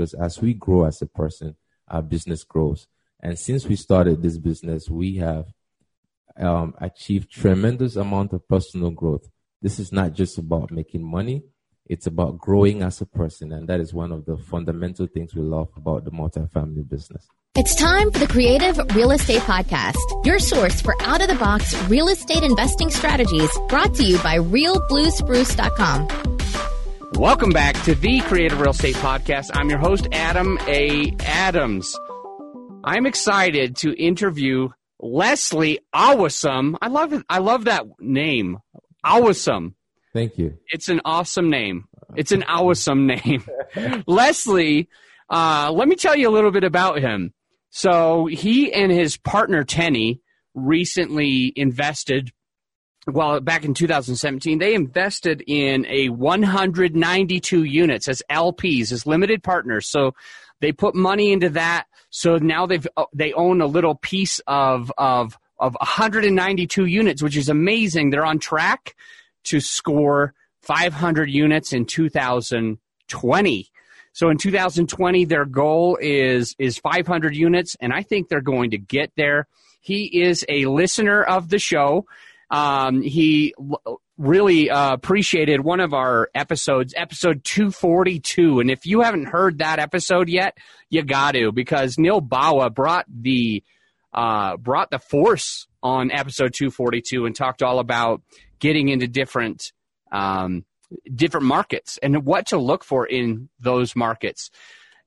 because as we grow as a person, our business grows. And since we started this business, we have um, achieved tremendous amount of personal growth. This is not just about making money. It's about growing as a person. And that is one of the fundamental things we love about the multifamily business. It's time for the Creative Real Estate Podcast, your source for out of the box real estate investing strategies brought to you by realbluespruce.com. Welcome back to the Creative Real Estate Podcast. I'm your host, Adam A. Adams. I'm excited to interview Leslie Awesome. I love it. I love that name. Awesome. Thank you. It's an awesome name. It's an awesome name. Leslie, uh, let me tell you a little bit about him. So he and his partner Tenny recently invested well, back in 2017, they invested in a 192 units as LPs, as limited partners. So they put money into that. So now they've uh, they own a little piece of of of 192 units, which is amazing. They're on track to score 500 units in 2020. So in 2020, their goal is is 500 units, and I think they're going to get there. He is a listener of the show. Um, he l- really uh, appreciated one of our episodes, episode 242. And if you haven't heard that episode yet, you got to because Neil Bawa brought the uh, brought the force on episode 242 and talked all about getting into different um, different markets and what to look for in those markets.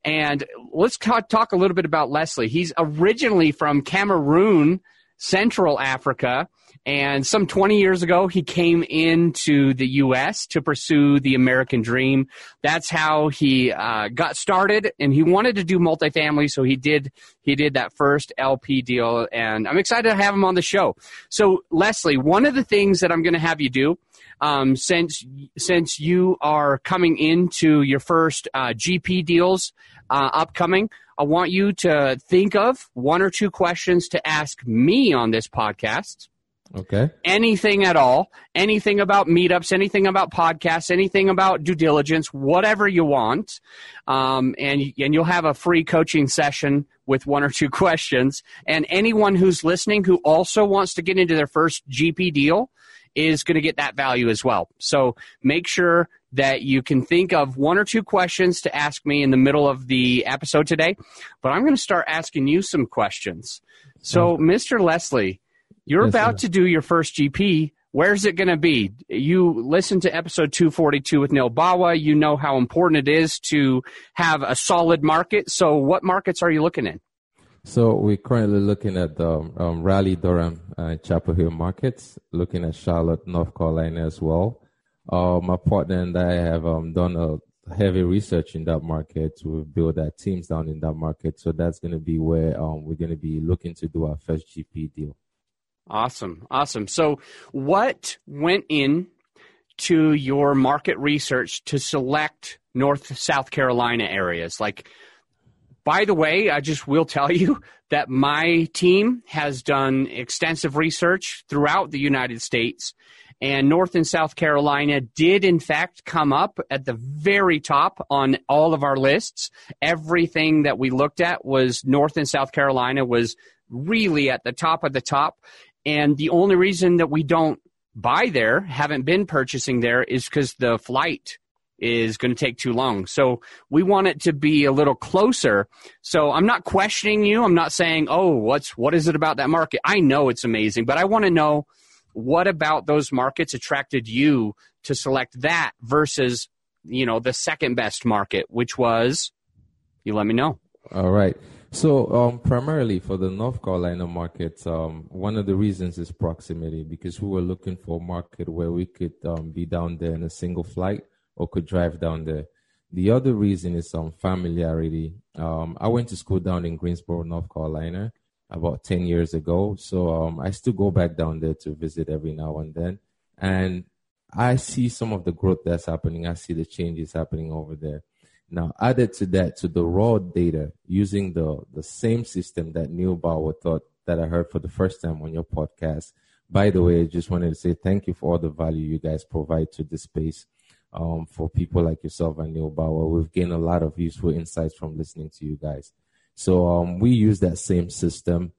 And let's talk, talk a little bit about Leslie. He's originally from Cameroon, Central Africa and some 20 years ago, he came into the U.S. to pursue the American dream. That's how he uh, got started, and he wanted to do multifamily, so he did. He did that first LP deal, and I'm excited to have him on the show. So, Leslie, one of the things that I'm going to have you do, um, since since you are coming into your first uh, GP deals uh, upcoming, I want you to think of one or two questions to ask me on this podcast Okay. Anything at all, anything about meetups, anything about podcasts, anything about due diligence, whatever you want. Um, and, and you'll have a free coaching session with one or two questions. And anyone who's listening who also wants to get into their first GP deal is going to get that value as well. So make sure that you can think of one or two questions to ask me in the middle of the episode today. But I'm going to start asking you some questions. So, Mr. Leslie, you're yes, about sir. to do your first GP. Where's it going to be? You listen to episode 242 with Neil Bawa. You know how important it is to have a solid market. So, what markets are you looking in? So, we're currently looking at the um, Raleigh, Durham, and Chapel Hill markets, looking at Charlotte, North Carolina as well. Uh, my partner and I have um, done a heavy research in that market. We've built our teams down in that market. So, that's going to be where um, we're going to be looking to do our first GP deal. Awesome. Awesome. So, what went in to your market research to select North South Carolina areas? Like, by the way, I just will tell you that my team has done extensive research throughout the United States, and North and South Carolina did, in fact, come up at the very top on all of our lists. Everything that we looked at was North and South Carolina was really at the top of the top. And the only reason that we don't buy there, haven't been purchasing there, is because the flight is going to take too long. So we want it to be a little closer. So I'm not questioning you. I'm not saying, oh, what's what is it about that market? I know it's amazing, but I want to know what about those markets attracted you to select that versus you know the second best market, which was you let me know. All right. So, um, primarily for the North Carolina market, um, one of the reasons is proximity because we were looking for a market where we could um, be down there in a single flight or could drive down there. The other reason is some familiarity. Um, I went to school down in Greensboro, North Carolina, about 10 years ago. So um, I still go back down there to visit every now and then. And I see some of the growth that's happening. I see the changes happening over there. Now, added to that, to the raw data, using the, the same system that Neil Bawa thought that I heard for the first time on your podcast. By the way, I just wanted to say thank you for all the value you guys provide to this space. Um, for people like yourself and Neil Bawa. We've gained a lot of useful insights from listening to you guys. So um, we use that same system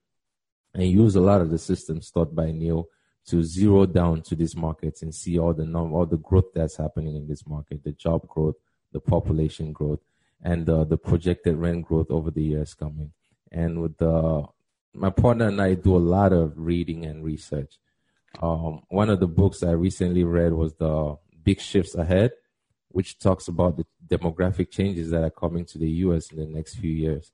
and use a lot of the systems taught by Neil to zero down to these markets and see all the num- all the growth that's happening in this market, the job growth, the population growth, and uh, the projected rent growth over the years coming. And with my partner and I do a lot of reading and research. Um, one of the books I recently read was the Big Shifts Ahead, which talks about the demographic changes that are coming to the U.S. in the next few years.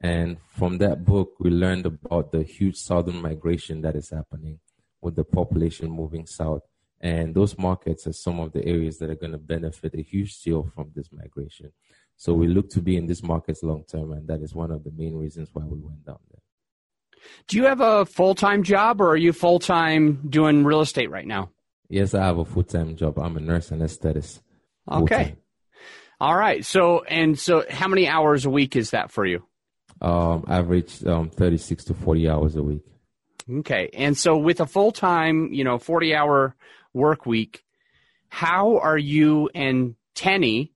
And from that book, we learned about the huge southern migration that is happening with the population moving south. And those markets are some of the areas that are going to benefit a huge deal from this migration. So we look to be in these markets long term, and that is one of the main reasons why we went down there. Do you have a full time job, or are you full time doing real estate right now? Yes, I have a full time job. I'm a nurse anesthetist. Okay. All right. So, and so, how many hours a week is that for you? Um, average um, 36 to 40 hours a week. Okay. And so with a full time, you know, 40 hour work week, how are you and Tenny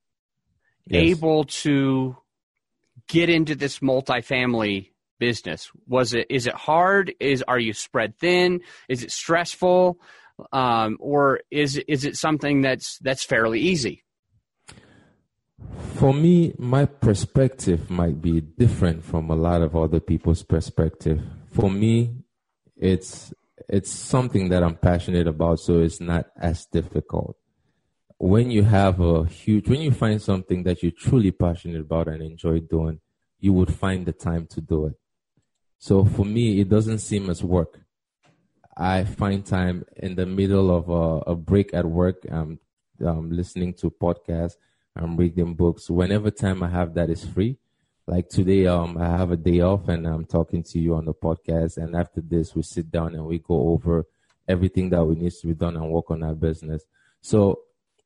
yes. able to get into this multifamily business? Was it, is it hard? Is, are you spread thin? Is it stressful? Um, or is, is it something that's, that's fairly easy? For me, my perspective might be different from a lot of other people's perspective. For me, it's it's something that I'm passionate about, so it's not as difficult. When you have a huge, when you find something that you're truly passionate about and enjoy doing, you would find the time to do it. So for me, it doesn't seem as work. I find time in the middle of a, a break at work. I'm, listening to podcasts. I'm reading books. Whenever time I have that is free, like today, um, I have a day off and I'm talking to you on the podcast. And after this, we sit down and we go over everything that we need to be done and work on our business. So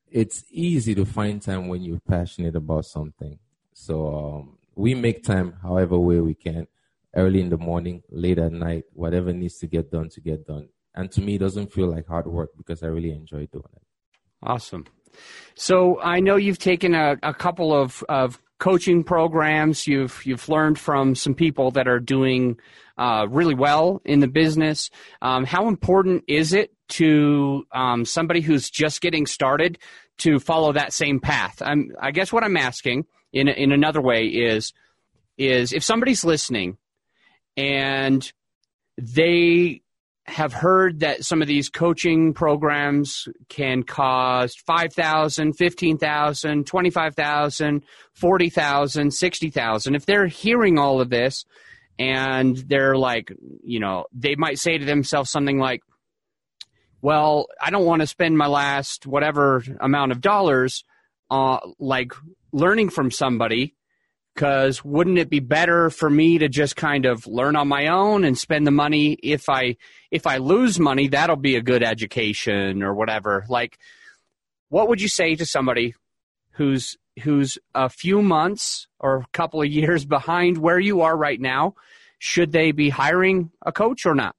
it's easy to find time when you're passionate about something. So um, we make time however way we can, early in the morning, late at night, whatever needs to get done to get done. And to me, it doesn't feel like hard work because I really enjoy doing it. Awesome. So I know you've taken a, a couple of, of coaching programs. You've you've learned from some people that are doing uh, really well in the business. Um, how important is it to um, somebody who's just getting started to follow that same path? I'm, I guess what I'm asking in in another way is is if somebody's listening and they have heard that some of these coaching programs can cost 5000 15000 25000 40000 60000 if they're hearing all of this and they're like you know they might say to themselves something like well i don't want to spend my last whatever amount of dollars uh, like learning from somebody because wouldn't it be better for me to just kind of learn on my own and spend the money? If i if i lose money that'll be a good education or whatever. Like what would you say to somebody who's who's a few months or a couple of years behind where you are right now? Should they be hiring a coach or not?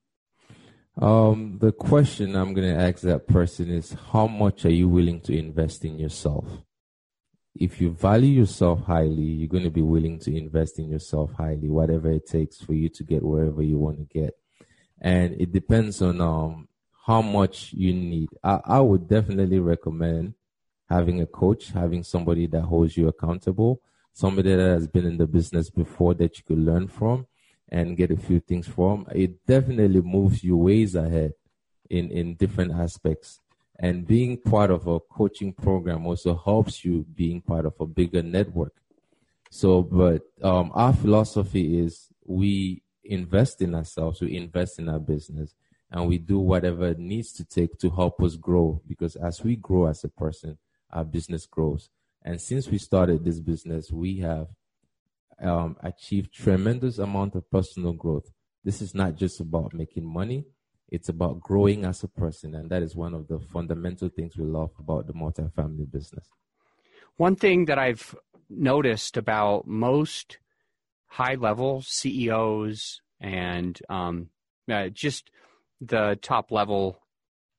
Um, the question i'm going to ask that person is how much are you willing to invest in yourself if you value yourself highly, you're going to be willing to invest in yourself highly, whatever it takes for you to get wherever you want to get. And it depends on um, how much you need. I, I would definitely recommend having a coach, having somebody that holds you accountable, somebody that has been in the business before that you could learn from and get a few things from. It definitely moves you ways ahead in, in different aspects and being part of a coaching program also helps you being part of a bigger network. So, but um, our philosophy is we invest in ourselves, we invest in our business, and we do whatever it needs to take to help us grow. Because as we grow as a person, our business grows. And since we started this business, we have um, achieved tremendous amount of personal growth. This is not just about making money it's about growing as a person, and that is one of the fundamental things we love about the multifamily business. One thing that I've noticed about most high level CEOs and um, uh, just the top level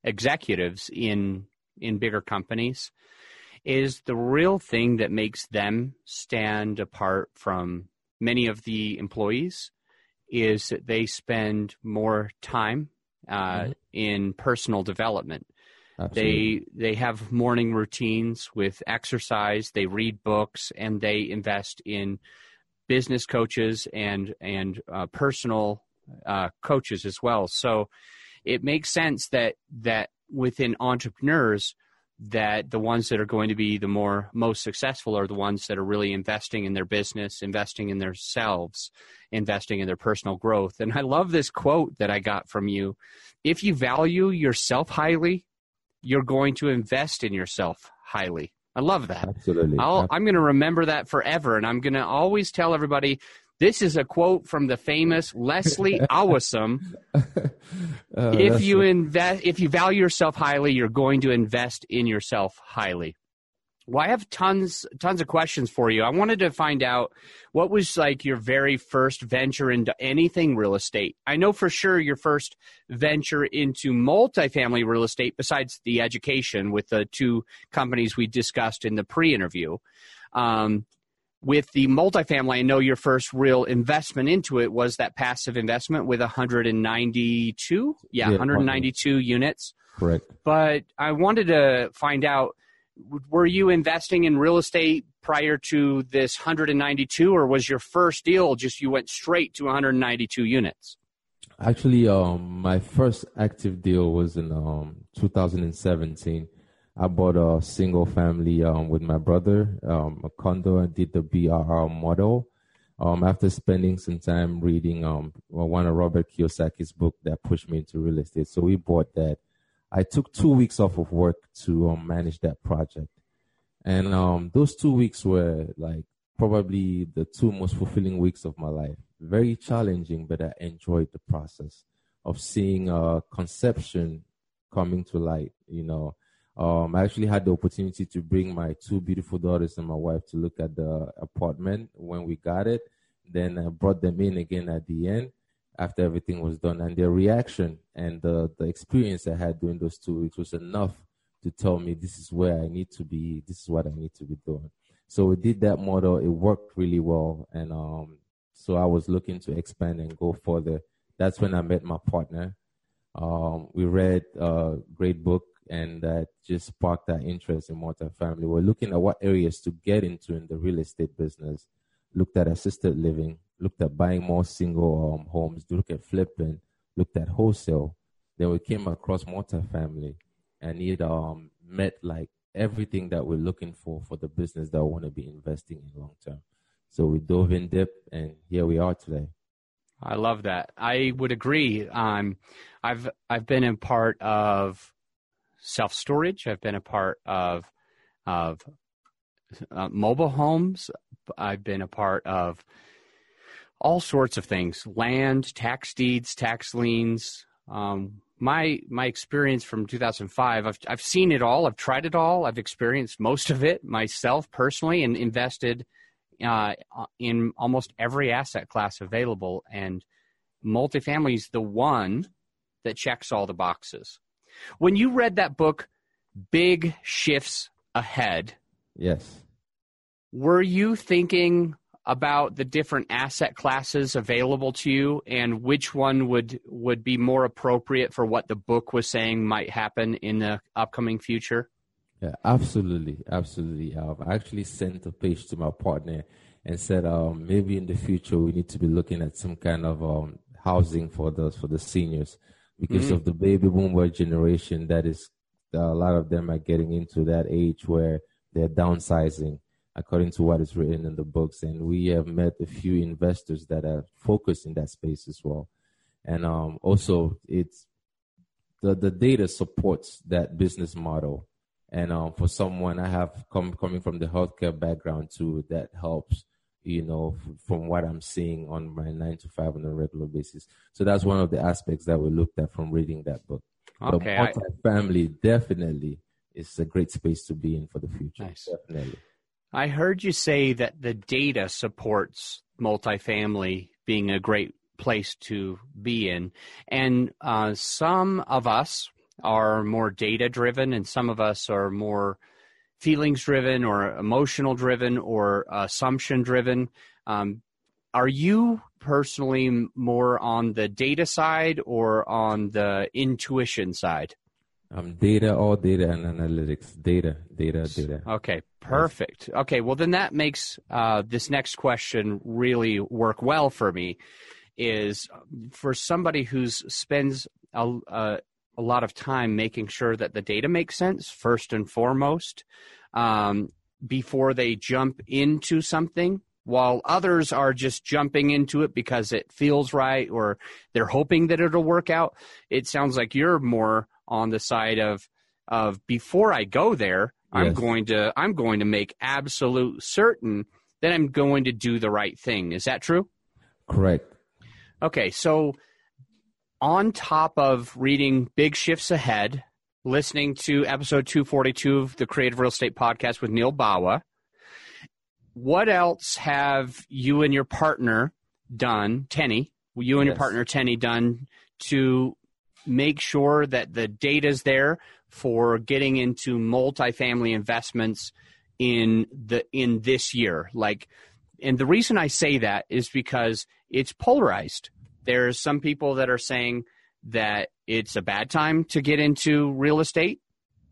executives in in bigger companies is the real thing that makes them stand apart from many of the employees is that they spend more time uh, mm-hmm. in personal development. Absolutely. They they have morning routines with exercise. They read books and they invest in business coaches and and uh, personal uh, coaches as well. So it makes sense that that within entrepreneurs that the ones that are going to be the more most successful are the ones that are really investing in their business, investing in themselves, investing in their personal growth. And I love this quote that I got from you. If you value yourself highly, you're going to invest in yourself highly. I love that. Absolutely. i am going to remember that forever. And I'm going to always tell everybody this is a quote from the famous Leslie Awesome. uh, if you invest, if you value yourself highly, you're going to invest in yourself highly. Well, I have tons tons of questions for you. I wanted to find out what was like your very first venture into anything real estate. I know for sure your first venture into multifamily real estate, besides the education with the two companies we discussed in the pre-interview. Um, with the multifamily, I know your first real investment into it was that passive investment with 192, yeah, yeah 192 probably. units. Correct. But I wanted to find out were you investing in real estate prior to this 192 or was your first deal just you went straight to 192 units actually um, my first active deal was in um, 2017 i bought a single family um, with my brother um, a condo and did the BRRRR model um, after spending some time reading um, one of robert kiyosaki's book that pushed me into real estate so we bought that I took two weeks off of work to um, manage that project. And um, those two weeks were like probably the two most fulfilling weeks of my life. Very challenging, but I enjoyed the process of seeing a conception coming to light. You know, um, I actually had the opportunity to bring my two beautiful daughters and my wife to look at the apartment when we got it. Then I brought them in again at the end after everything was done. And their reaction and the, the experience I had during those two weeks was enough to tell me this is where I need to be, this is what I need to be doing. So we did that model. It worked really well. And um, so I was looking to expand and go further. That's when I met my partner. Um, we read a great book and that just sparked that interest in multifamily. We're looking at what areas to get into in the real estate business. Looked at assisted living, looked at buying more single um, homes, looked at flipping, looked at wholesale. Then we came across multifamily, and it um, met like everything that we're looking for for the business that we want to be investing in long term. So we dove in deep, and here we are today. I love that. I would agree. Um, I've I've been in part of self storage. I've been a part of of uh, mobile homes. I've been a part of all sorts of things land tax deeds tax liens um, my my experience from 2005 I've, I've seen it all i've tried it all i've experienced most of it myself personally and invested uh, in almost every asset class available and multifamily is the one that checks all the boxes when you read that book big shifts ahead yes were you thinking about the different asset classes available to you and which one would would be more appropriate for what the book was saying might happen in the upcoming future? Yeah, absolutely, absolutely. Um, I actually sent a page to my partner and said, um, maybe in the future we need to be looking at some kind of um, housing for the for the seniors because mm-hmm. of the baby boomer generation. That is, a lot of them are getting into that age where they're downsizing according to what is written in the books. And we have met a few investors that are focused in that space as well. And um, also, it's the, the data supports that business model. And um, for someone, I have come coming from the healthcare background too, that helps, you know, f- from what I'm seeing on my nine to five on a regular basis. So that's one of the aspects that we looked at from reading that book. Okay, but family definitely is a great space to be in for the future. Nice. Definitely. I heard you say that the data supports multifamily being a great place to be in. And uh, some of us are more data driven, and some of us are more feelings driven or emotional driven or assumption driven. Um, are you personally more on the data side or on the intuition side? Um, data, all data and analytics. Data, data, data. Okay, perfect. Okay, well then that makes uh, this next question really work well for me. Is for somebody who spends a, a, a, lot of time making sure that the data makes sense first and foremost um, before they jump into something while others are just jumping into it because it feels right or they're hoping that it'll work out. It sounds like you're more on the side of of before I go there, yes. I'm going to I'm going to make absolute certain that I'm going to do the right thing. Is that true? Correct. Okay, so on top of reading Big Shifts Ahead, listening to episode 242 of the Creative Real Estate Podcast with Neil Bawa, what else have you and your partner done, Tenny? You and yes. your partner Tenny done to make sure that the data is there for getting into multifamily investments in the in this year. Like, and the reason I say that is because it's polarized. There's some people that are saying that it's a bad time to get into real estate.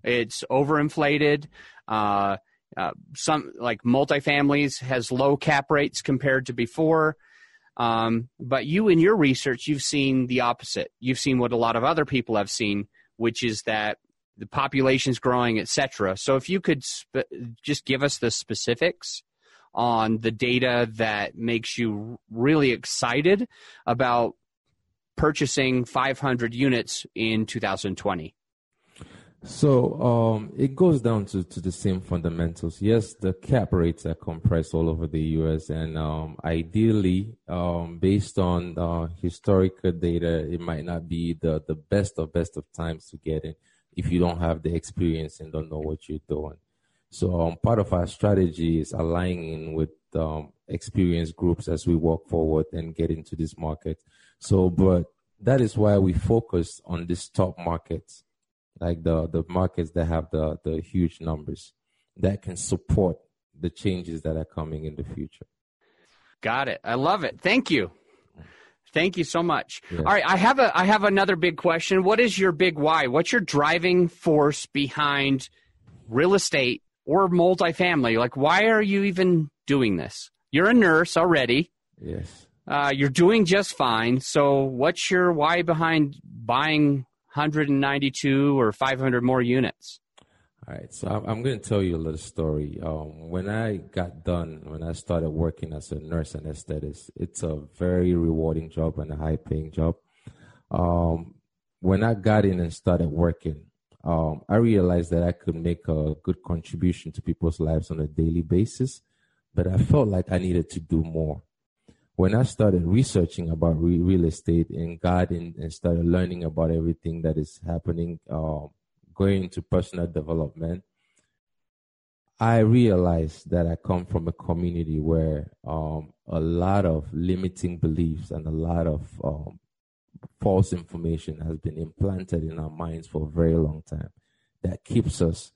It's overinflated. Uh, uh, some like multifamilies has low cap rates compared to before. Um, but you in your research, you've seen the opposite. You've seen what a lot of other people have seen, which is that the population's growing, etc. So if you could sp- just give us the specifics on the data that makes you really excited about purchasing 500 units in 2020. So um, it goes down to, to the same fundamentals. Yes, the cap rates are compressed all over the U.S. and um, ideally, um, based on uh, historical data, it might not be the, the best of best of times to get in if you don't have the experience and don't know what you're doing. So um, part of our strategy is aligning with um, experienced groups as we walk forward and get into this market. So, but that is why we focus on these top markets like the the markets that have the the huge numbers that can support the changes that are coming in the future. Got it. I love it. Thank you. Thank you so much. Yes. All right, I have a I have another big question. What is your big why? What's your driving force behind real estate or multifamily? Like why are you even doing this? You're a nurse already. Yes. Uh, you're doing just fine. So what's your why behind buying 192 or 500 more units. All right, so I'm going to tell you a little story. Um, when I got done, when I started working as a nurse anesthetist, it's a very rewarding job and a high paying job. Um, when I got in and started working, um, I realized that I could make a good contribution to people's lives on a daily basis, but I felt like I needed to do more. When I started researching about re- real estate and in and started learning about everything that is happening, uh, going into personal development, I realized that I come from a community where um, a lot of limiting beliefs and a lot of um, false information has been implanted in our minds for a very long time that keeps us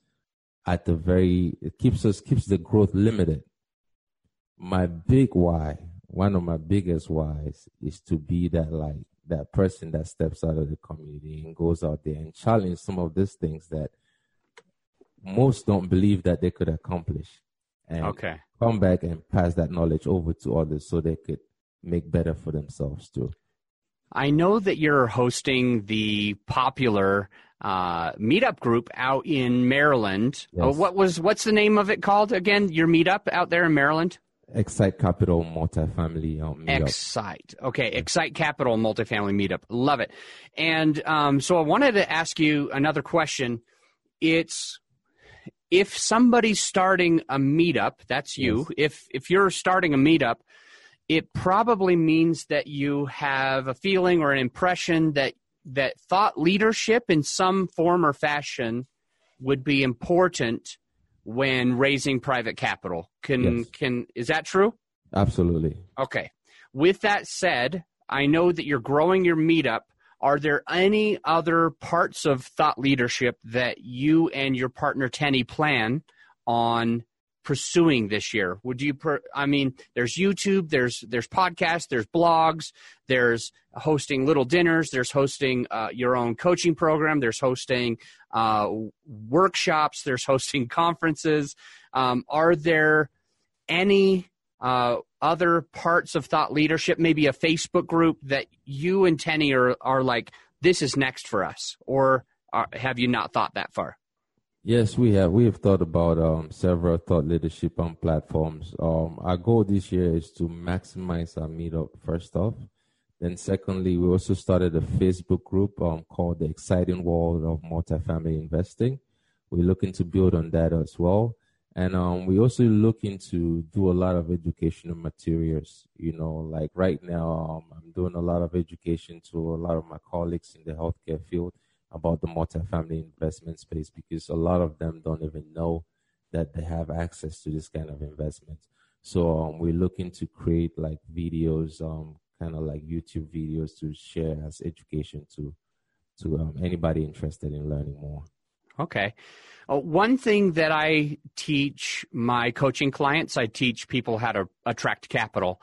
at the very it keeps us keeps the growth limited my big why one of my biggest whys is to be that like that person that steps out of the community and goes out there and challenge some of these things that most don't believe that they could accomplish and okay. come back and pass that knowledge over to others so they could make better for themselves too. I know that you're hosting the popular uh, meetup group out in Maryland. Yes. Oh, what was what's the name of it called again? Your meetup out there in Maryland? Excite Capital Multifamily um, Meetup. Excite. Okay, Excite Capital Multifamily Meetup. Love it. And um, so I wanted to ask you another question. It's if somebody's starting a meetup, that's you. Yes. If if you're starting a meetup, it probably means that you have a feeling or an impression that that thought leadership in some form or fashion would be important when raising private capital. Can yes. can is that true? Absolutely. Okay. With that said, I know that you're growing your meetup. Are there any other parts of thought leadership that you and your partner Tenny plan on pursuing this year? Would you? Per, I mean, there's YouTube, there's there's podcasts, there's blogs, there's hosting little dinners, there's hosting uh, your own coaching program, there's hosting uh, workshops, there's hosting conferences. Um, are there any uh, other parts of thought leadership, maybe a Facebook group that you and Tenny are are like, this is next for us, or are, uh, have you not thought that far? Yes, we have. We have thought about um, several thought leadership on platforms. Um, our goal this year is to maximize our meetup. First off, then secondly, we also started a Facebook group um, called the Exciting World of Multifamily Investing. We're looking to build on that as well, and um, we also looking to do a lot of educational materials. You know, like right now, um, I'm doing a lot of education to a lot of my colleagues in the healthcare field about the multifamily investment space because a lot of them don't even know that they have access to this kind of investment. So um, we're looking to create like videos, um, kind of like YouTube videos to share as education to to um, anybody interested in learning more. Okay. Uh, one thing that I teach my coaching clients, I teach people how to attract capital,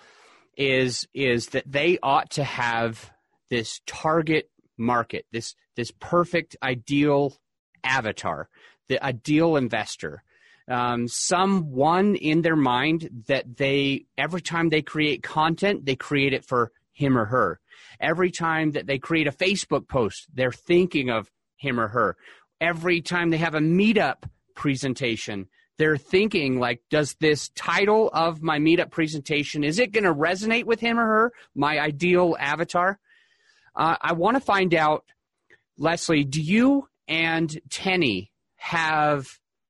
is is that they ought to have this target market, this this perfect ideal avatar, the ideal investor. Um, someone in their mind that they every time they create content, they create it for him or her. Every time that they create a Facebook post, they're thinking of him or her. Every time they have a meetup presentation, they're thinking like, does this title of my meetup presentation, is it going to resonate with him or her, my ideal avatar? Uh, I want to find out, Leslie, do you and Tenny have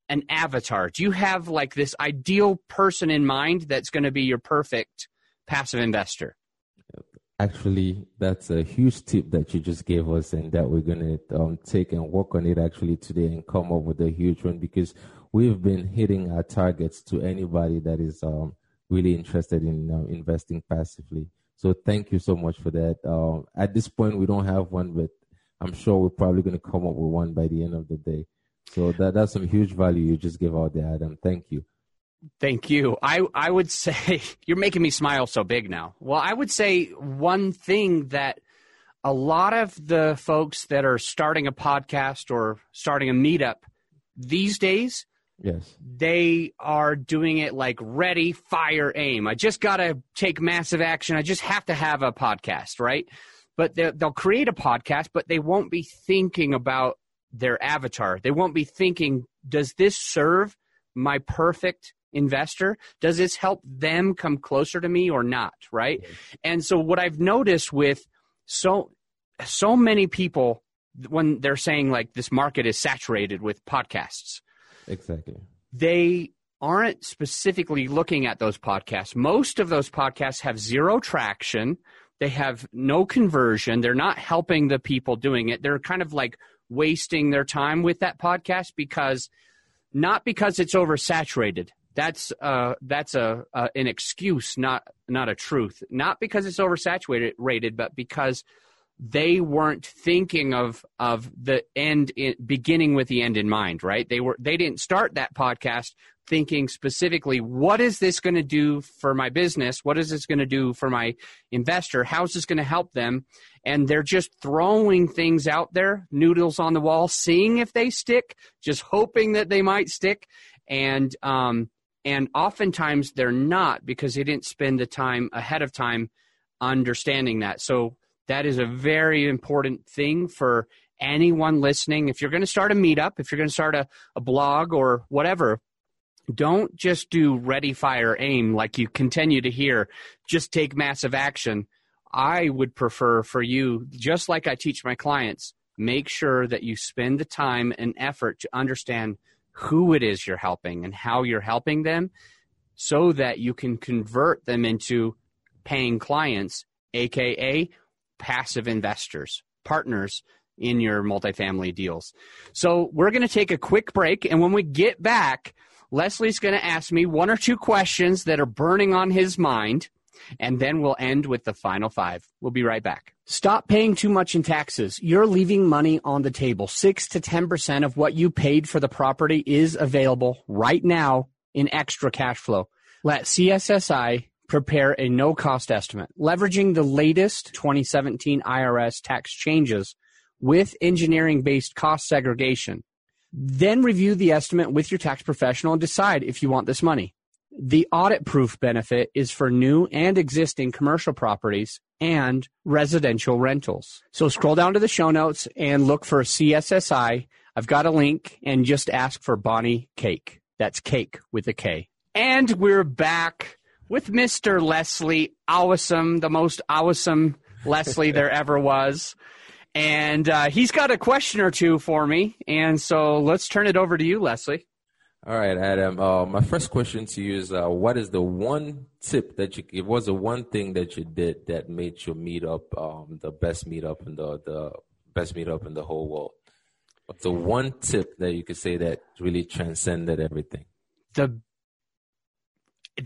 an avatar? Do you have like this ideal person in mind that's going to be your perfect passive investor? Actually, that's a huge tip that you just gave us, and that we're going to um, take and work on it actually today and come up with a huge one because we've been hitting our targets to anybody that is um, really interested in uh, investing passively. So thank you so much for that. Um, at this point, we don't have one, but I'm sure we're probably going to come up with one by the end of the day. So that that's some huge value you just gave out there, Adam. Thank you. Thank you. I, I would say you're making me smile so big now. Well, I would say one thing that a lot of the folks that are starting a podcast or starting a meetup these days Yes. They are doing it like ready, fire, aim. I just got to take massive action. I just have to have a podcast, right? But they'll create a podcast, but they won't be thinking about their avatar. They won't be thinking, does this serve my perfect investor? Does this help them come closer to me or not, right? And so what I've noticed with so so many people when they're saying like this market is saturated with podcasts, Exactly. They aren't specifically looking at those podcasts. Most of those podcasts have zero traction. They have no conversion. They're not helping the people doing it. They're kind of like wasting their time with that podcast because not because it's oversaturated. That's uh, that's a, uh, an excuse, not not a truth. Not because it's oversaturated, rated, but because they weren't thinking of of the end in, beginning with the end in mind right? They were they didn't start that podcast thinking specifically what is this going to do for my business? What is this going to do for my investor? How's this going to help them? And they're just throwing things out there noodles on the wall seeing if they stick just hoping that they might stick. And um and oftentimes they're not because they didn't spend the time ahead of time understanding that. So that is a very important thing for anyone listening. If you're going to start a meetup, if you're going to start a, a blog or whatever, don't just do ready, fire, aim like you continue to hear. Just take massive action. I would prefer for you, just like I teach my clients, make sure that you spend the time and effort to understand who it is you're helping and how you're helping them so that you can convert them into paying clients, aka passive investors, partners in your multifamily deals. So we're going to take a quick break. And when we get back, Leslie's going to ask me one or two questions that are burning on his mind. And then we'll end with the final five. We'll be right back. Stop paying too much in taxes. You're leaving money on the table. Six to 10% of what you paid for the property is available right now in extra cash flow. Let CSSI prepare a no cost estimate, leveraging the latest 2017 IRS tax changes with engineering based cost segregation. Then review the estimate with your tax professional and decide if you want this money. The audit proof benefit is for new and existing commercial properties and residential rentals. So scroll down to the show notes and look for CSSI. I've got a link and just ask for Bonnie Cake. That's cake with a K. And we're back with Mr. Leslie Awesome, the most awesome Leslie there ever was. And uh, he's got a question or two for me. And so let's turn it over to you, Leslie. All right, Adam. Uh, my first question to you is uh, what is the one tip that you give? Was the one thing that you did that made your meetup um, the best meetup in the, the best meetup in the whole world? What's the one tip that you could say that really transcended everything? The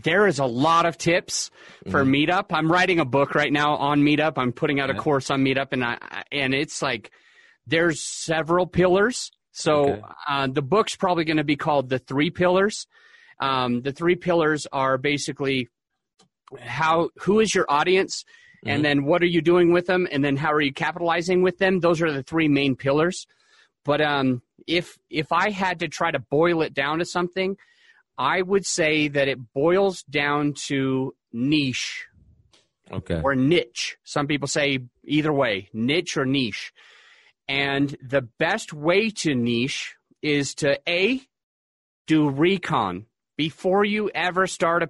there is a lot of tips for mm-hmm. Meetup. I'm writing a book right now on Meetup. I'm putting out a course on Meetup, and I and it's like there's several pillars. So okay. uh, the book's probably going to be called the Three Pillars. Um, the three pillars are basically how who is your audience, mm-hmm. and then what are you doing with them, and then how are you capitalizing with them. Those are the three main pillars. But um, if if I had to try to boil it down to something, I would say that it boils down to niche. Okay. Or niche. Some people say either way, niche or niche. And the best way to niche is to A, do recon. Before you ever start a,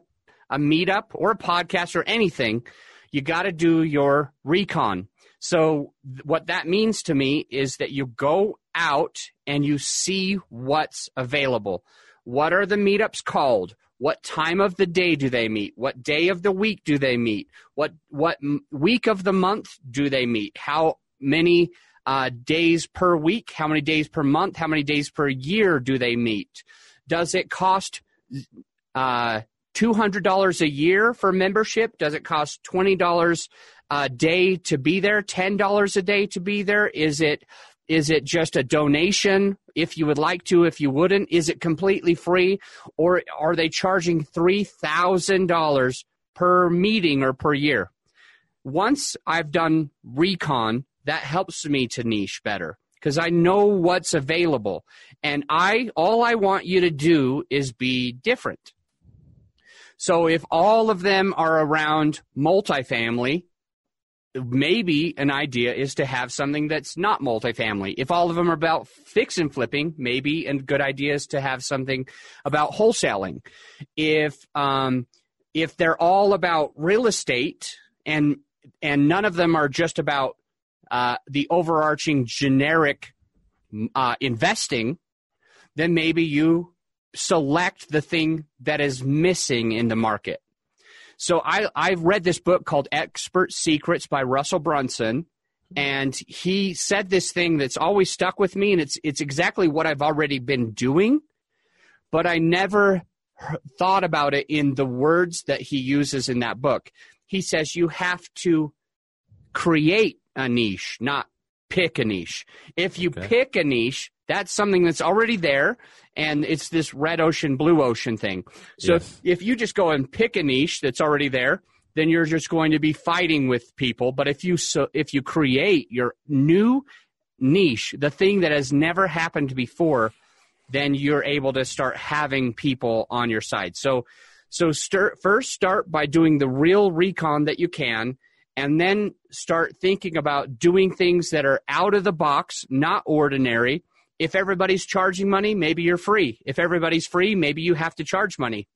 a meetup or a podcast or anything, you got to do your recon. So, what that means to me is that you go out and you see what's available. What are the meetups called? What time of the day do they meet? What day of the week do they meet? What what week of the month do they meet? How many uh, days per week? How many days per month? How many days per year do they meet? Does it cost uh, $200 a year for membership? Does it cost $20 a day to be there? $10 a day to be there? Is it is it just a donation if you would like to, if you wouldn't? Is it completely free? Or are they charging $3,000 per meeting or per year? Once I've done recon, that helps me to niche better because I know what's available. And I all I want you to do is be different. So if all of them are around multifamily, maybe an idea is to have something that's not multifamily. If all of them are about fix and flipping, maybe a good idea is to have something about wholesaling. If um, if they're all about real estate and and none of them are just about uh, the overarching generic uh, investing, then maybe you select the thing that is missing in the market. So I, I've read this book called Expert Secrets by Russell Brunson. And he said this thing that's always stuck with me, and it's it's exactly what I've already been doing, but I never thought about it in the words that he uses in that book. He says you have to create a niche, not pick a niche. If you okay. pick a niche, that's something that's already there, and it's this red ocean, blue ocean thing. So yes. if, if you just go and pick a niche that's already there, then you're just going to be fighting with people. But if you so if you create your new niche, the thing that has never happened before, then you're able to start having people on your side. So so start first start by doing the real recon that you can and then start thinking about doing things that are out of the box, not ordinary, if everybody's charging money, maybe you're free. If everybody's free, maybe you have to charge money.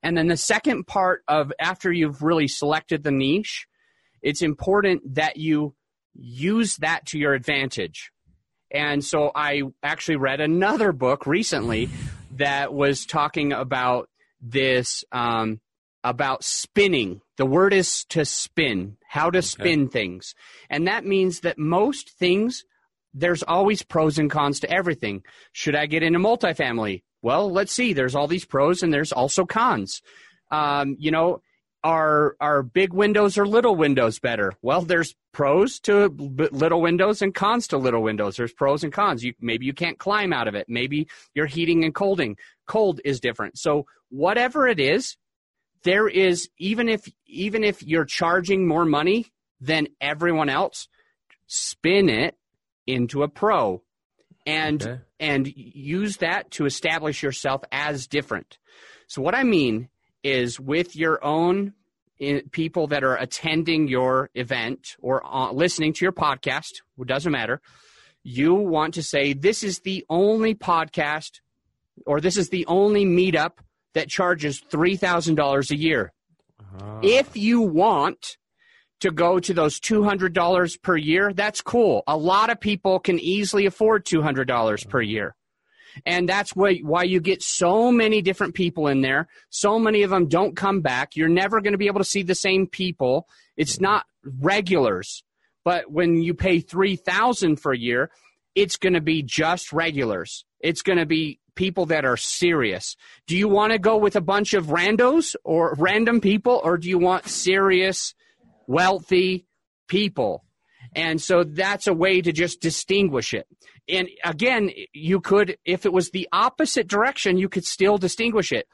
And then the second part of after you've really selected the niche, it's important that you use that to your advantage. And so I actually read another book recently that was talking about this um, about spinning. The word is to spin, how to okay. spin things. And that means that most things there's always pros and cons to everything. Should I get into multifamily? Well, let's see. There's all these pros and there's also cons. Um, you know, are are big windows or little windows better? Well, there's pros to little windows and cons to little windows. There's pros and cons. You maybe you can't climb out of it. Maybe you're heating and colding. Cold is different. So whatever it is, there is even if even if you're charging more money than everyone else, spin it into a pro and okay. and use that to establish yourself as different. So what I mean is with your own eh, people that are attending your event or uh, listening to your podcast, it doesn't matter. You want to say, this is the only podcast or this is the only meetup that charges $3,000 a year. Uh-huh. If you want to go to those $200 per year, that's cool. A lot of people can easily afford $200 per year. And that's why, why you get so many different people in there. So many of them don't come back. You're never going to be able to see the same people. It's not regulars. But when you pay 3000 for a year, it's going to be just regulars. It's going to be people that are serious. Do you want to go with a bunch of randos or random people, or do you want serious, wealthy people? And so that's a way to just distinguish it and again, you could, if it was the opposite direction, you could still distinguish it.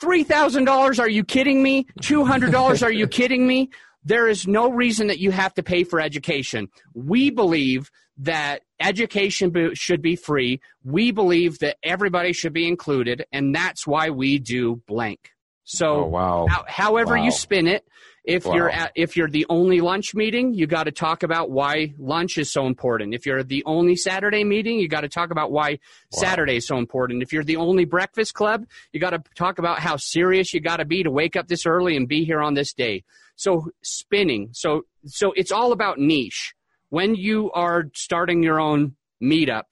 $3,000, are you kidding me? $200, are you kidding me? There is no reason that you have to pay for education. We believe that education should be free. We believe that everybody should be included, and that's why we do blank. So, oh, wow. however wow. you spin it, if wow. you're at, if you're the only lunch meeting, you got to talk about why lunch is so important. If you're the only Saturday meeting, you got to talk about why wow. Saturday is so important. If you're the only breakfast club, you got to talk about how serious you got to be to wake up this early and be here on this day. So spinning. So so it's all about niche. When you are starting your own meetup,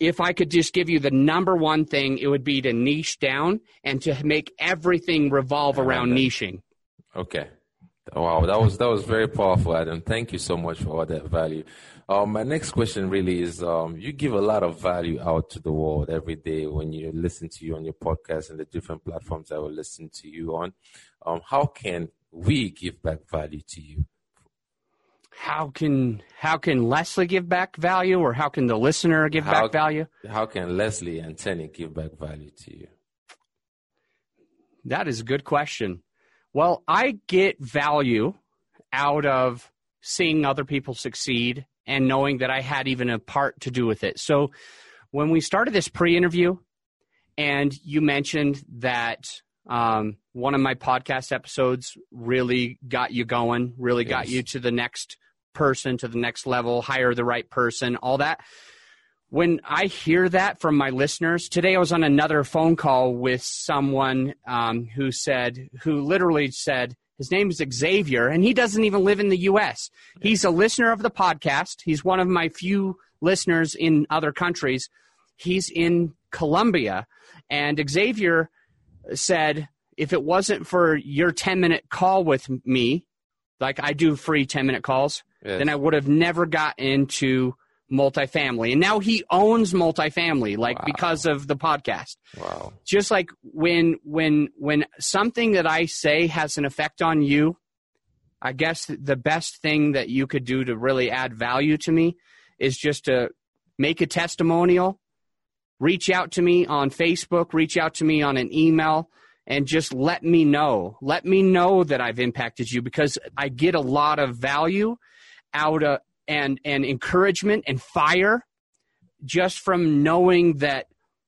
if I could just give you the number one thing, it would be to niche down and to make everything revolve around niching. Okay. Wow, that was that was very powerful, Adam. Thank you so much for all that value. Um, my next question really is: um, you give a lot of value out to the world every day when you listen to you on your podcast and the different platforms I will listen to you on. Um, how can we give back value to you? How can how can Leslie give back value, or how can the listener give how, back value? How can Leslie and Tenny give back value to you? That is a good question. Well, I get value out of seeing other people succeed and knowing that I had even a part to do with it. So when we started this pre interview, and you mentioned that um, one of my podcast episodes really got you going, really yes. got you to the next person, to the next level, hire the right person, all that when I hear that from my listeners, today I was on another phone call with someone um, who said, who literally said, his name is Xavier, and he doesn't even live in the U.S. He's a listener of the podcast. He's one of my few listeners in other countries. He's in Colombia, and Xavier said, if it wasn't for your 10 minute call with me, like I do free 10 minute calls, yes. then I would have never got into multifamily. And now he owns multifamily, like wow. because of the podcast. Wow. Just like when when when something that I say has an effect on you, I guess the best thing that you could do to really add value to me is just to make a testimonial, reach out to me on Facebook, reach out to me on an email, and just let me know. Let me know that I've impacted you because I get a lot of value out of and and encouragement and fire just from knowing that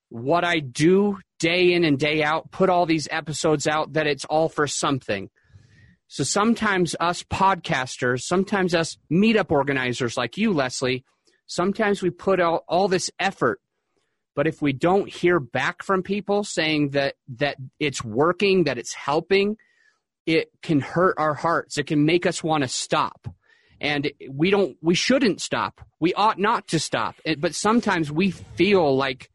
what I do day in and day out, put all these episodes out, that it's all for something. So sometimes us podcasters, sometimes us meetup organizers like you, Leslie, sometimes we put out all this effort, but if we don't hear back from people saying that that it's working, that it's helping, it can hurt our hearts. It can make us want to stop and we don't we shouldn't stop. We ought not to stop. Eh, but sometimes we feel like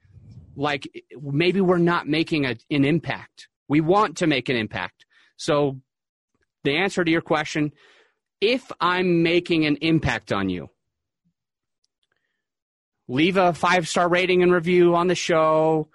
like maybe we're not making a, an impact. We want to make an impact. So the answer to your question if i'm making an impact on you leave a five star rating and review on the show.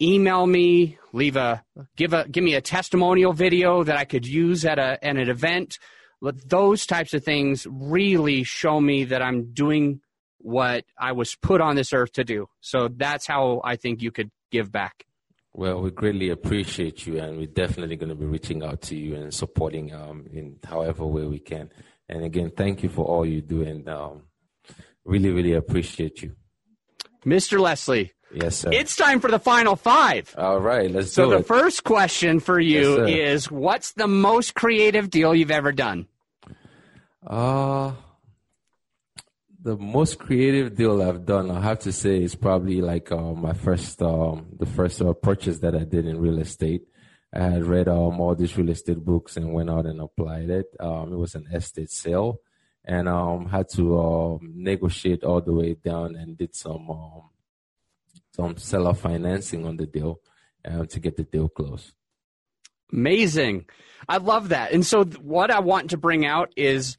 Email me. Leave a give a give me a testimonial video that I could use at a at an event. But those types of things really show me that I'm doing what I was put on this earth to do. So that's how I think you could give back. Well, we greatly appreciate you, and we're definitely going to be reaching out to you and supporting um, in however way we can. And again, thank you for all you do, and um, really, really appreciate you. Mr. Leslie. Yes, sir. It's time for the final five. All right, let's so do it. So the first question for you Yes, is what's the most creative deal you've ever done? Uh, the most creative deal I've done, I have to say, is probably like uh, my first, um, the first uh, purchase that I did in real estate. I had read um, all these real estate books and went out and applied it. Um, it was an estate sale, and um, had to um, negotiate all the way down and did some um, some seller financing on the deal um, to get the deal closed. Amazing. I love that. And so what I want to bring out is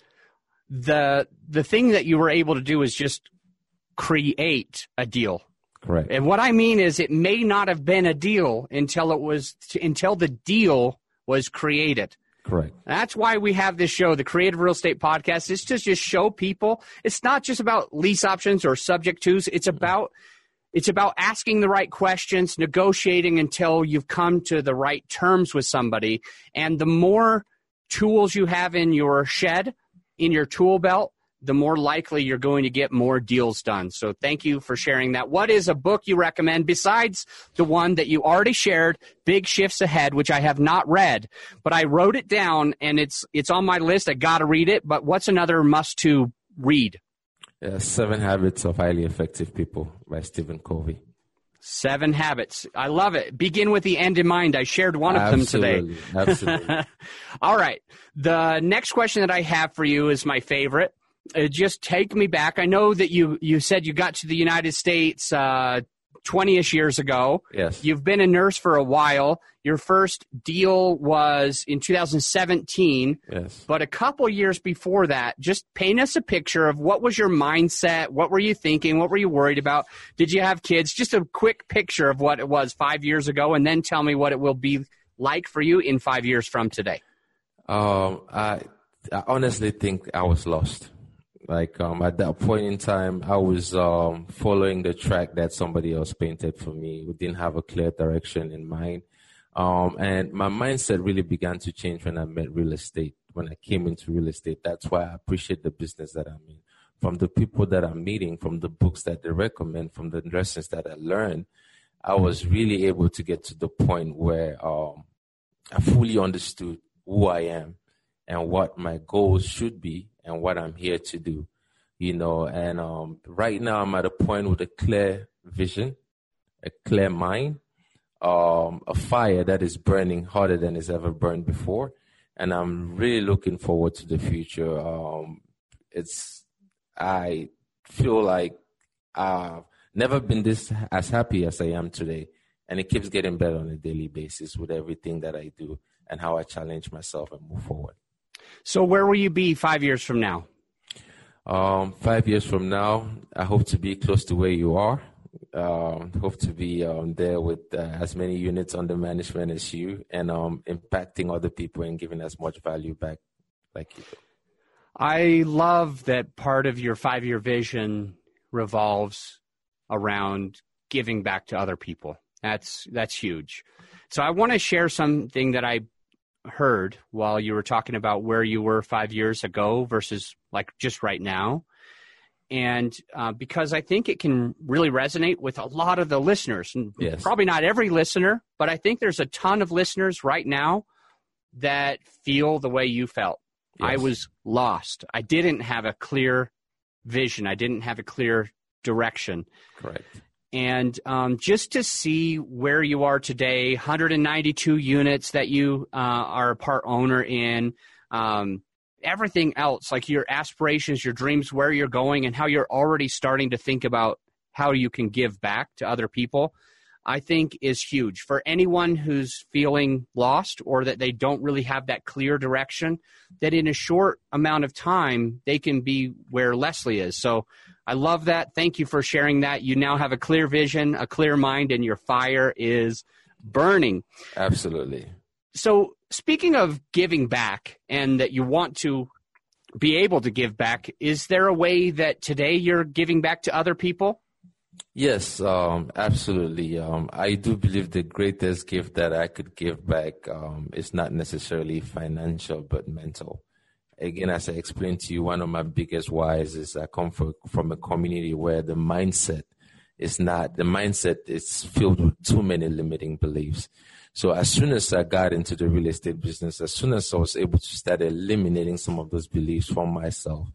the the thing that you were able to do is just create a deal. Correct. And what I mean is it may not have been a deal until it was until the deal was created. Correct. That's why we have this show, the Creative Real Estate Podcast. It's to just show people it's not just about lease options or subject tos. It's mm-hmm. about it's about asking the right questions, negotiating until you've come to the right terms with somebody. And the more tools you have in your shed, in your tool belt, the more likely you're going to get more deals done. So thank you for sharing that. What is a book you recommend besides the one that you already shared, Big Shifts Ahead, which I have not read, but I wrote it down and it's it's on my list. I got to read it, but what's another must to read? Uh, Seven Habits of Highly Effective People by Stephen Covey. Seven Habits. I love it. Begin with the end in mind. I shared one of them today. Absolutely. Absolutely. All right. The next question that I have for you is my favorite. Uh, just take me back. I know that you you said you got to the United States uh, 20ish years ago. yes. You've been a nurse for a while. Your first deal was in 2017, yes. but a couple years before that, just paint us a picture of what was your mindset? What were you thinking? What were you worried about? Did you have kids? Just a quick picture of what it was five years ago, and then tell me what it will be like for you in five years from today. Um, I, I honestly think I was lost. Like um, at that point in time, I was um, following the track that somebody else painted for me. We didn't have a clear direction in mind. Um, and my mindset really began to change when I met real estate. When I came into real estate, that's why I appreciate the business that I'm in. From the people that I'm meeting, from the books that they recommend, from the lessons that I learned, I was really able to get to the point where um, I fully understood who I am and what my goals should be and what I'm here to do. You know, and um, right now I'm at a point with a clear vision, a clear mind, um, a fire that is burning hotter than it's ever burned before. And I'm really looking forward to the future. Um, it's, I feel like I've never been this as happy as I am today. And it keeps getting better on a daily basis with everything that I do and how I challenge myself and move forward. So, where will you be five years from now? Um, five years from now, I hope to be close to where you are. Um, hope to be um, there with uh, as many units under management as you and um, impacting other people and giving as much value back like you do. I love that part of your five year vision revolves around giving back to other people. That's that's huge. So I want to share something that I heard while you were talking about where you were five years ago versus like just right now. And uh, because I think it can really resonate with a lot of the listeners, and Yes. probably not every listener, but I think there's a ton of listeners right now that feel the way you felt. I was lost. I didn't have a clear vision. I didn't have a clear direction. Correct. And um, just to see where you are today, 192 units that you uh, are a part owner in, um, everything else, like your aspirations, your dreams, where you're going, and how you're already starting to think about how you can give back to other people, I think is huge for anyone who's feeling lost or that they don't really have that clear direction. That in a short amount of time, they can be where Leslie is. So I love that. Thank you for sharing that. You now have a clear vision, a clear mind, and your fire is burning. Absolutely. So, speaking of giving back and that you want to be able to give back, is there a way that today you're giving back to other people? Yes, um, absolutely. Um, I do believe the greatest gift that I could give back um, is not necessarily financial, but mental. Again, as I explained to you, one of my biggest whys is I come from, from a community where the mindset is not, the mindset is filled with too many limiting beliefs. So as soon as I got into the real estate business, as soon as I was able to start eliminating some of those beliefs from myself,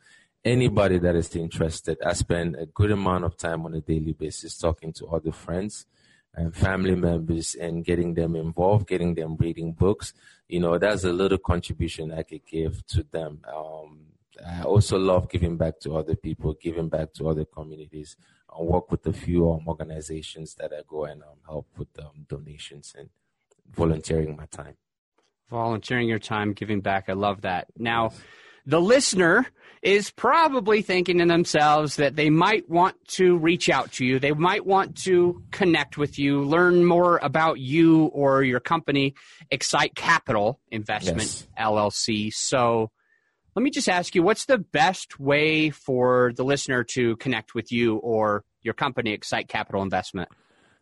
anybody that is interested, I spend a good amount of time on a daily basis talking to other friends and family members and getting them involved, getting them reading books. You know, that's a little contribution I could give to them. Um, I also love giving back to other people, giving back to other communities. I work with a few um, organizations that I go and um, help with um, donations and volunteering my time. Volunteering your time, giving back. I love that. Now, the listener is probably thinking to themselves that they might want to reach out to you. They might want to connect with you, learn more about you or your company, Xsite Capital Investment Yes. LLC. So let me just ask you, what's the best way for the listener to connect with you or your company, Xsite Capital Investment?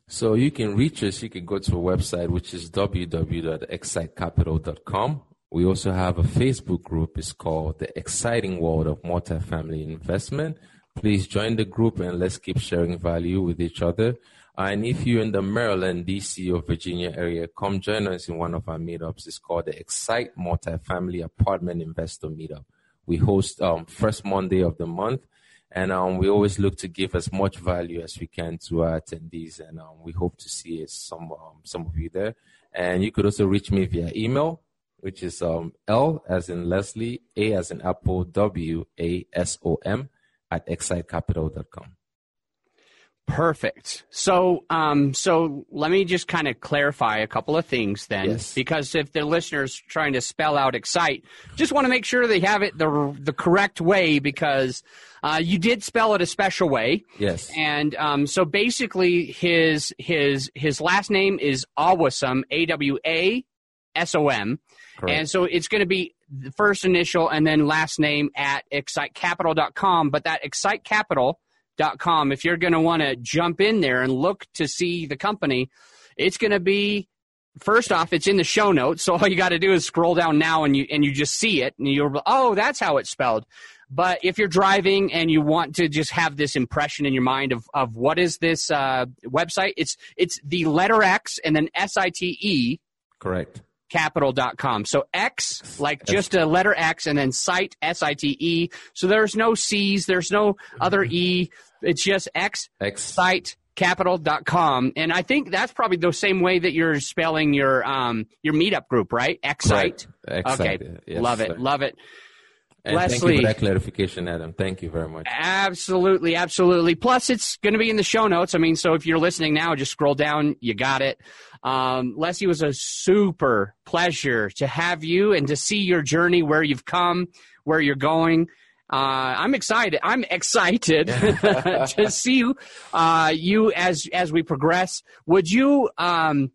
So you can reach us. You can go to a website, which is www.xsitecapital.com. We also have a Facebook group. It's called The Exciting World of Multifamily Investment. Please join the group and let's keep sharing value with each other. And if you're in the Maryland, DC, or Virginia area, come join us in one of our meetups. It's called the Xsite Multifamily Apartment Investor Meetup. We host um, first Monday of the month, and um, we always look to give as much value as we can to our attendees. And um, we hope to see some um, some of you there. And you could also reach me via email, which is um, L as in Leslie, A as in Apple, W A S O M at xsitecapital.com. Perfect. So, um, so let me just kind of clarify a couple of things then, Yes. because if the listeners trying to spell out excite, just want to make sure they have it the the correct way because uh, you did spell it a special way, Yes. and um, so basically his his his last name is Awasom, A W A S O M, Correct. and so it's going to be the first initial and then last name at xsitecapital.com. But that xsitecapital.com, if you're going to want to jump in there and look to see the company, it's going to be first off, it's in the show notes. So all you got to do is scroll down now and you and you just see it and you're oh, that's how it's spelled. But if you're driving and you want to just have this impression in your mind of, of what is this uh, website, it's it's the letter X and then S I T E Correct. capital.com. So X, like just a letter X and then site, S-I-T-E. So there's no C's, there's no other E. It's just X, X. site, capital.com. And I think that's probably the same way that you're spelling your, um, your meetup group, right? X site. Correct. Okay. Yes, love it. sir. Love it. And thank you Leslie. for that clarification, Adam. Thank you very much. Absolutely, absolutely. Plus, it's going to be in the show notes. I mean, so if you're listening now, just scroll down. You got it. Um, Leslie it was a super pleasure to have you and to see your journey, where you've come, where you're going. Uh, I'm excited. I'm excited to see uh, you as as we progress. Would you um,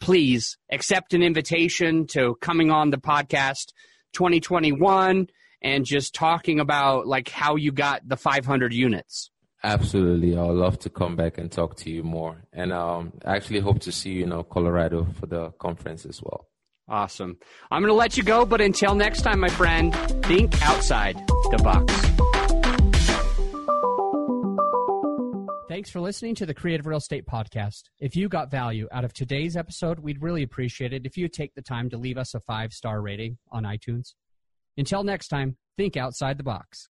please accept an invitation to coming on the podcast 2021 and just talking about like how you got the 500 units? Absolutely. I would love to come back and talk to you more. And um, I actually hope to see you in uh, Colorado for the conference as well. Awesome. I'm going to let you go, but until next time, my friend, think outside the box. Thanks for listening to the Creative Real Estate Podcast. If you got value out of today's episode, we'd really appreciate it if you take the time to leave us a five star rating on iTunes. Until next time, think outside the box.